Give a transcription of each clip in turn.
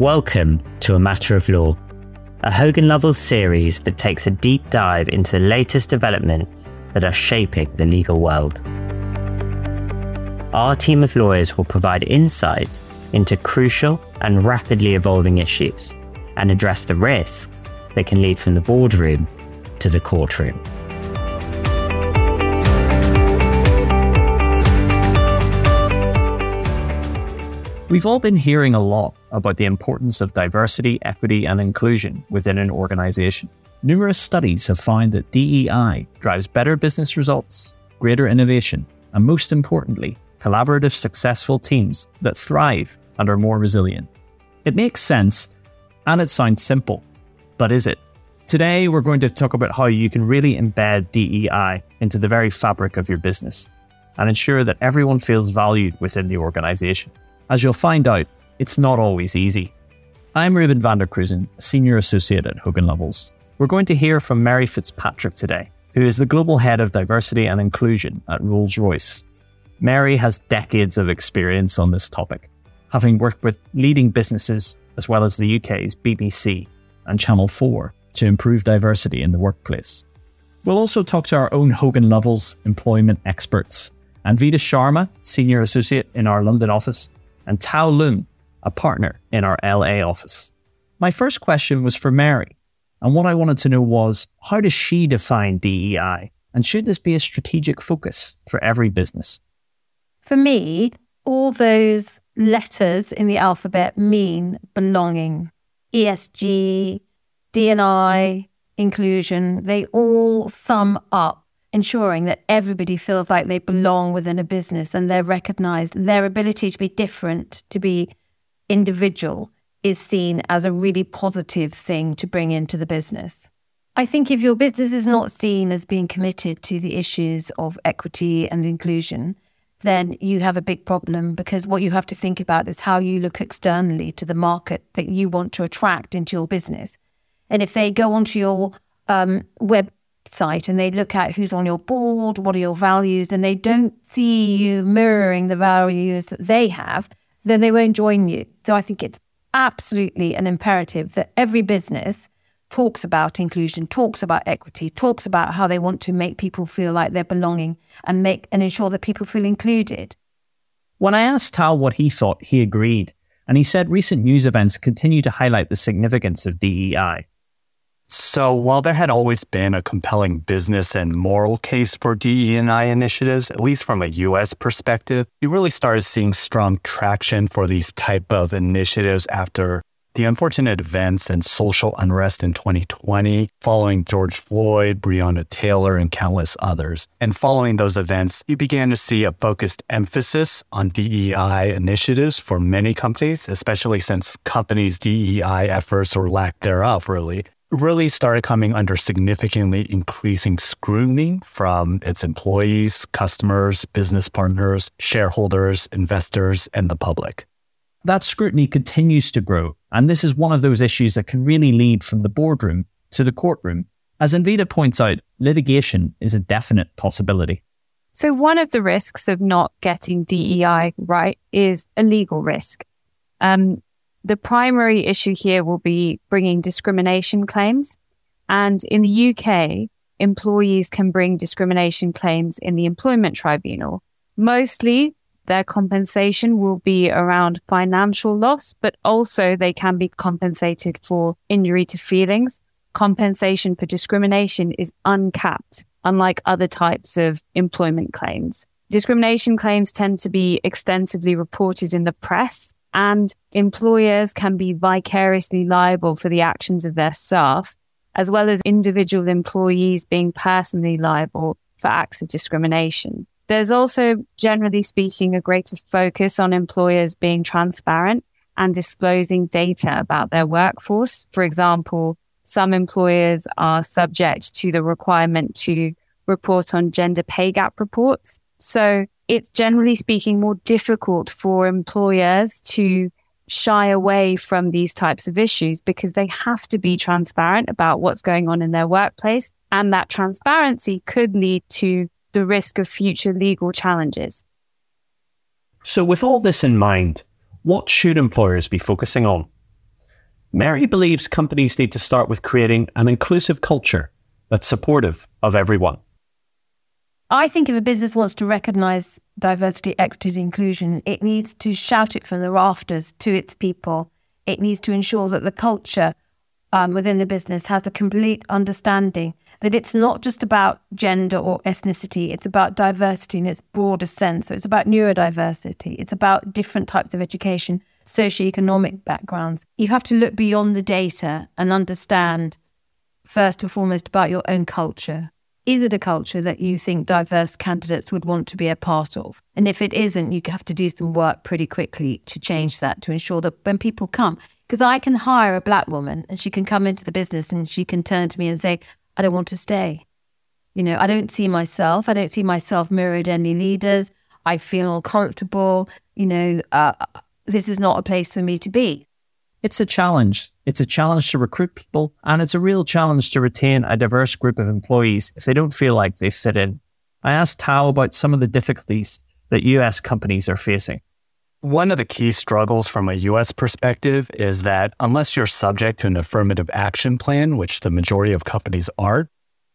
Welcome to A Matter of Law, a Hogan Lovells series that takes a deep dive into the latest developments that are shaping the legal world. Our team of lawyers will provide insight into crucial and rapidly evolving issues and address the risks that can lead from the boardroom to the courtroom. We've all been hearing a lot about the importance of diversity, equity, and inclusion within an organization. Numerous studies have found that DEI drives better business results, greater innovation, and most importantly, collaborative, successful teams that thrive and are more resilient. It makes sense and it sounds simple, but is it? Today, we're going to talk about how you can really embed DEI into the very fabric of your business and ensure that everyone feels valued within the organization. As you'll find out, it's not always easy. I'm Reuben Vandercruyssen, Senior Associate at Hogan Lovells. We're going to hear from Mary Fitzpatrick today, who is the Global Head of Diversity and Inclusion at Rolls Royce. Mary has decades of experience on this topic, having worked with leading businesses as well as the UK's BBC and Channel 4 to improve diversity in the workplace. We'll also talk to our own Hogan Lovells employment experts, Anvita Sharma, Senior Associate in our London office, and Tao Leung, a partner in our LA office. My first question was for Mary, and what I wanted to know was how does she define DEI, and should this be a strategic focus for every business? For me, all those letters in the alphabet mean belonging. ESG, D&I, inclusion, they all sum up ensuring that everybody feels like they belong within a business and they're recognized. Their ability to be different, to be individual, is seen as a really positive thing to bring into the business. I think if your business is not seen as being committed to the issues of equity and inclusion, then you have a big problem because what you have to think about is how you look externally to the market that you want to attract into your business. And if they go onto your um, web site and they look at who's on your board, what are your values, and they don't see you mirroring the values that they have, then they won't join you. So I think it's absolutely an imperative that every business talks about inclusion, talks about equity, talks about how they want to make people feel like they're belonging and make and ensure that people feel included. When I asked Tao what he thought, he agreed. And he said recent news events continue to highlight the significance of DEI. So, while there had always been a compelling business and moral case for DE&I initiatives, at least from a US perspective, you really started seeing strong traction for these type of initiatives after the unfortunate events and social unrest in 2020, following George Floyd, Breonna Taylor, and countless others. And following those events, you began to see a focused emphasis on DEI initiatives for many companies, especially since companies' DEI efforts or lack thereof really really started coming under significantly increasing scrutiny from its employees, customers, business partners, shareholders, investors, and the public. That scrutiny continues to grow, and this is one of those issues that can really lead from the boardroom to the courtroom. As Anvita points out, litigation is a definite possibility. So, one of the risks of not getting DEI right is a legal risk. Um, the primary issue here will be bringing discrimination claims. And in the UK, employees can bring discrimination claims in the employment tribunal. Mostly their compensation will be around financial loss, but also they can be compensated for injury to feelings. Compensation for discrimination is uncapped, unlike other types of employment claims. Discrimination claims tend to be extensively reported in the press and employers can be vicariously liable for the actions of their staff, as well as individual employees being personally liable for acts of discrimination. There's also, generally speaking, a greater focus on employers being transparent and disclosing data about their workforce. For example, some employers are subject to the requirement to report on gender pay gap reports. So it's generally speaking more difficult for employers to shy away from these types of issues because they have to be transparent about what's going on in their workplace. And that transparency could lead to the risk of future legal challenges. So, with all this in mind, what should employers be focusing on? Mary believes companies need to start with creating an inclusive culture that's supportive of everyone. I think if a business wants to recognize diversity, equity, and inclusion, it needs to shout it from the rafters to its people. It needs to ensure that the culture um, within the business has a complete understanding that it's not just about gender or ethnicity, it's about diversity in its broader sense. So it's about neurodiversity, it's about different types of education, socioeconomic backgrounds. You have to look beyond the data and understand, first and foremost, about your own culture. Is it a culture that you think diverse candidates would want to be a part of? And if it isn't, you have to do some work pretty quickly to change that to ensure that when people come, because I can hire a black woman and she can come into the business and she can turn to me and say, I don't want to stay. You know, I don't see myself, I don't see myself mirrored any leaders. I feel uncomfortable. You know, uh, this is not a place for me to be. It's a challenge. It's a challenge to recruit people, and it's a real challenge to retain a diverse group of employees if they don't feel like they fit in. I asked Tao about some of the difficulties that US companies are facing. One of the key struggles from a US perspective is that unless you're subject to an affirmative action plan, which the majority of companies aren't,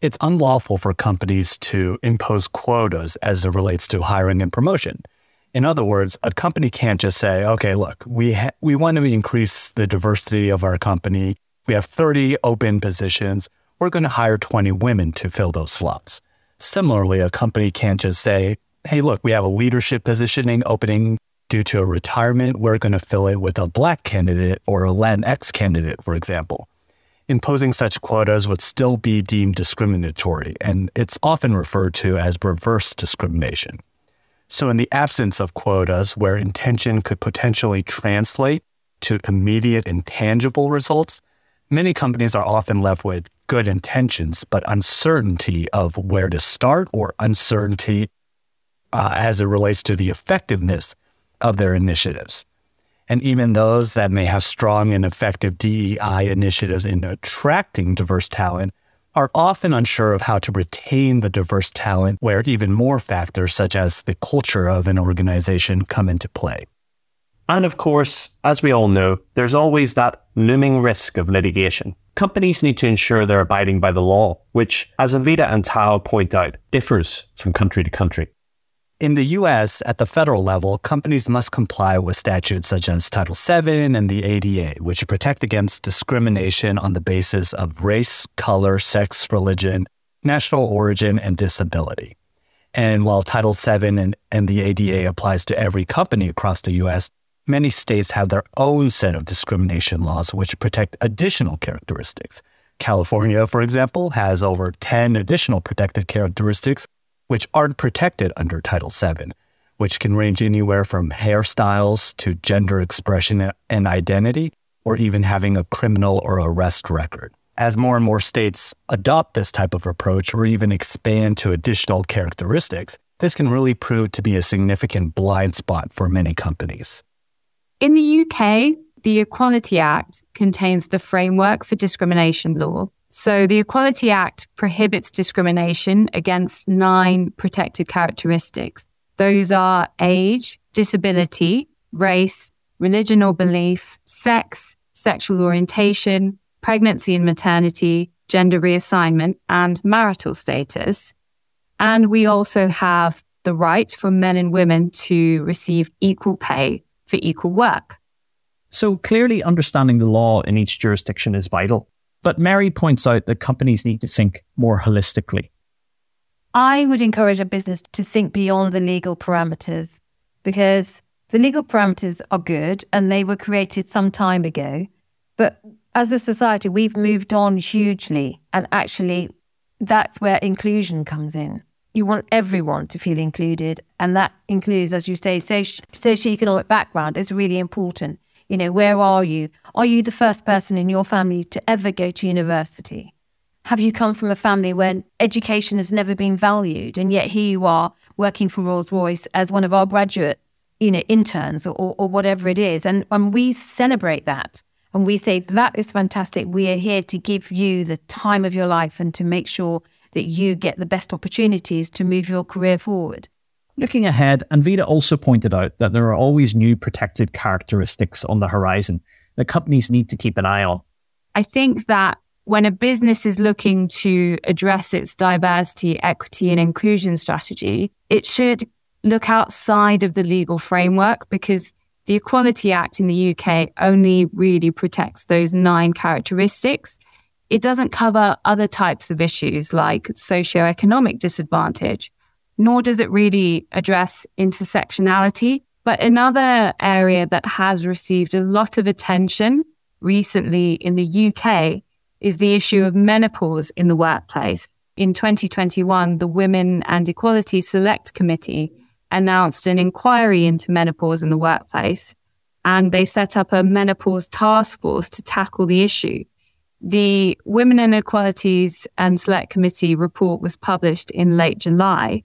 it's unlawful for companies to impose quotas as it relates to hiring and promotion. In other words, a company can't just say, okay, look, we, ha- we want to increase the diversity of our company. We have 30 open positions. We're going to hire 20 women to fill those slots. Similarly, a company can't just say, hey, look, we have a leadership positioning opening due to a retirement. We're going to fill it with a black candidate or a Latinx candidate, for example. Imposing such quotas would still be deemed discriminatory, and it's often referred to as reverse discrimination. So, in the absence of quotas where intention could potentially translate to immediate and tangible results, many companies are often left with good intentions, but uncertainty of where to start or uncertainty uh, as it relates to the effectiveness of their initiatives. And even those that may have strong and effective DEI initiatives in attracting diverse talent are often unsure of how to retain the diverse talent, where even more factors such as the culture of an organization come into play. And of course, as we all know, there's always that looming risk of litigation. Companies need to ensure they're abiding by the law, which, as Anvita and Tao point out, differs from country to country. In the US, at the federal level, companies must comply with statutes such as Title VII and the ADA, which protect against discrimination on the basis of race, color, sex, religion, national origin, and disability. And while Title VII and, and the ADA applies to every company across the US, many states have their own set of discrimination laws which protect additional characteristics. California, for example, has over 10 additional protected characteristics which aren't protected under Title VII, which can range anywhere from hairstyles to gender expression and identity, or even having a criminal or arrest record. As more and more states adopt this type of approach or even expand to additional characteristics, this can really prove to be a significant blind spot for many companies. In the UK, the Equality Act contains the framework for discrimination law, so the Equality Act prohibits discrimination against nine protected characteristics. Those are age, disability, race, religion or belief, sex, sexual orientation, pregnancy and maternity, gender reassignment, and marital status. And we also have the right for men and women to receive equal pay for equal work. So clearly understanding the law in each jurisdiction is vital. But Mary points out that companies need to think more holistically. I would encourage a business to think beyond the legal parameters because the legal parameters are good and they were created some time ago. But as a society, we've moved on hugely. And actually, that's where inclusion comes in. You want everyone to feel included. And that includes, as you say, socio- socioeconomic background is really important. You know, where are you? Are you the first person in your family to ever go to university? Have you come from a family where education has never been valued, and yet here you are working for Rolls Royce as one of our graduates, you know, interns or, or whatever it is, and and we celebrate that and we say that is fantastic. We are here to give you the time of your life and to make sure that you get the best opportunities to move your career forward. Looking ahead, Anvita also pointed out that there are always new protected characteristics on the horizon, that companies need to keep an eye on? I think that when a business is looking to address its diversity, equity, and inclusion strategy, it should look outside of the legal framework because the Equality Act in the UK only really protects those nine characteristics. It doesn't cover other types of issues like socioeconomic disadvantage, nor does it really address intersectionality. But another area that has received a lot of attention recently in the UK is the issue of menopause in the workplace. In 2021, the Women and Equality Select Committee announced an inquiry into menopause in the workplace, and they set up a menopause task force to tackle the issue. The Women and Equalities and Select Committee report was published in late July,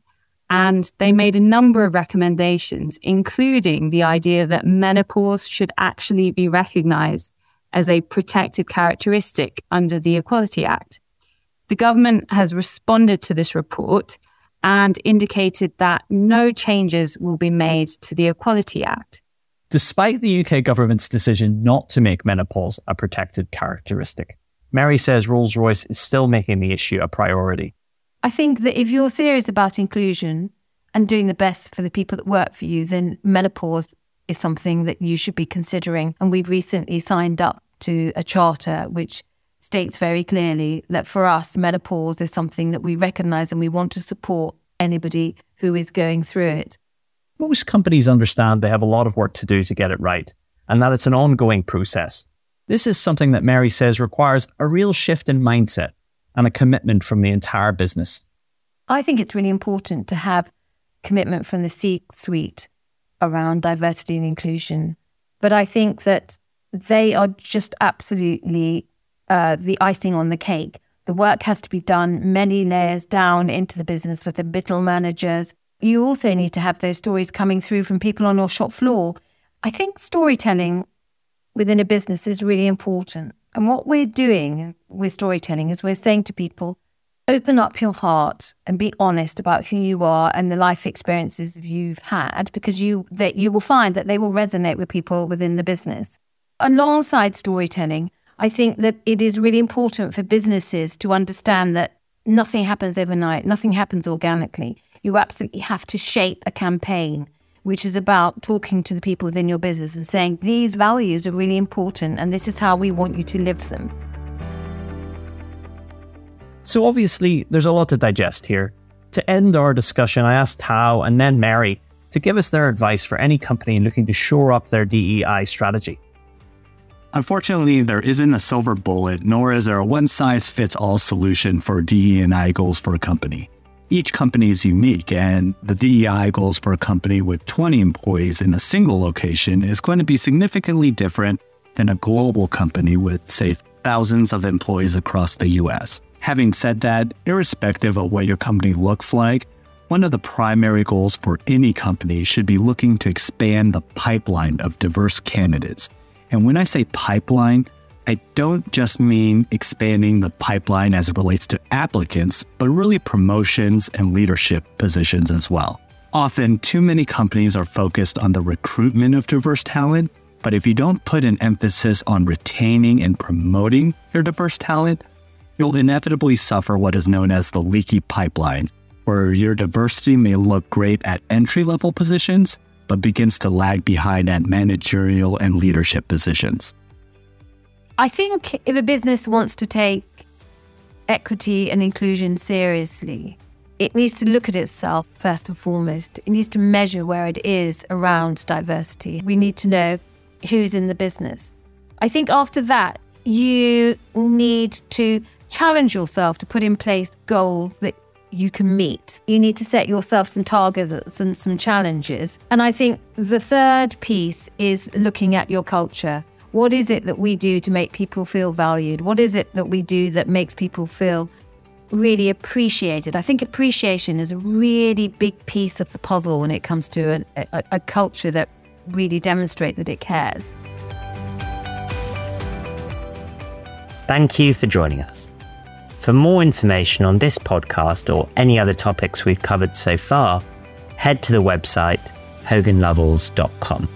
and they made a number of recommendations, including the idea that menopause should actually be recognized as a protected characteristic under the Equality Act. The government has responded to this report and indicated that no changes will be made to the Equality Act. Despite the UK government's decision not to make menopause a protected characteristic, Mary says Rolls Royce is still making the issue a priority. I think that if you're serious about inclusion and doing the best for the people that work for you, then menopause is something that you should be considering. And we've recently signed up to a charter which states very clearly that for us, menopause is something that we recognize and we want to support anybody who is going through it. Most companies understand they have a lot of work to do to get it right and that it's an ongoing process. This is something that Mary says requires a real shift in mindset and a commitment from the entire business. I think it's really important to have commitment from the C suite around diversity and inclusion. But I think that they are just absolutely uh, the icing on the cake. The work has to be done many layers down into the business with the middle managers. You also need to have those stories coming through from people on your shop floor. I think storytelling within a business is really important. And what we're doing with storytelling is we're saying to people, open up your heart and be honest about who you are and the life experiences you've had because you that you will find that they will resonate with people within the business. Alongside storytelling, I think that it is really important for businesses to understand that nothing happens overnight, nothing happens organically. You absolutely have to shape a campaign which is about talking to the people within your business and saying these values are really important and this is how we want you to live them. So, obviously, there's a lot to digest here. To end our discussion, I asked Tao and then Mary to give us their advice for any company looking to shore up their DEI strategy. Unfortunately, there isn't a silver bullet, nor is there a one size fits all solution for DE&I goals for a company. Each company is unique, and the DEI goals for a company with 20 employees in a single location is going to be significantly different than a global company with, say, thousands of employees across the US. Having said that, irrespective of what your company looks like, one of the primary goals for any company should be looking to expand the pipeline of diverse candidates and when I say pipeline, I don't just mean expanding the pipeline as it relates to applicants, but really promotions and leadership positions as well. Often, too many companies are focused on the recruitment of diverse talent, but if you don't put an emphasis on retaining and promoting your diverse talent, you'll inevitably suffer what is known as the leaky pipeline, where your diversity may look great at entry level positions, but begins to lag behind at managerial and leadership positions? I think if a business wants to take equity and inclusion seriously, it needs to look at itself first and foremost. It needs to measure where it is around diversity. We need to know who's in the business. I think after that, you need to challenge yourself to put in place goals that you can meet. You need to set yourself some targets and some challenges. And I think the third piece is looking at your culture. What is it that we do to make people feel valued? What is it that we do that makes people feel really appreciated? I think appreciation is a really big piece of the puzzle when it comes to a, a, a culture that really demonstrates that it cares. Thank you for joining us. For more information on this podcast or any other topics we've covered so far, head to the website hoganlovells.com.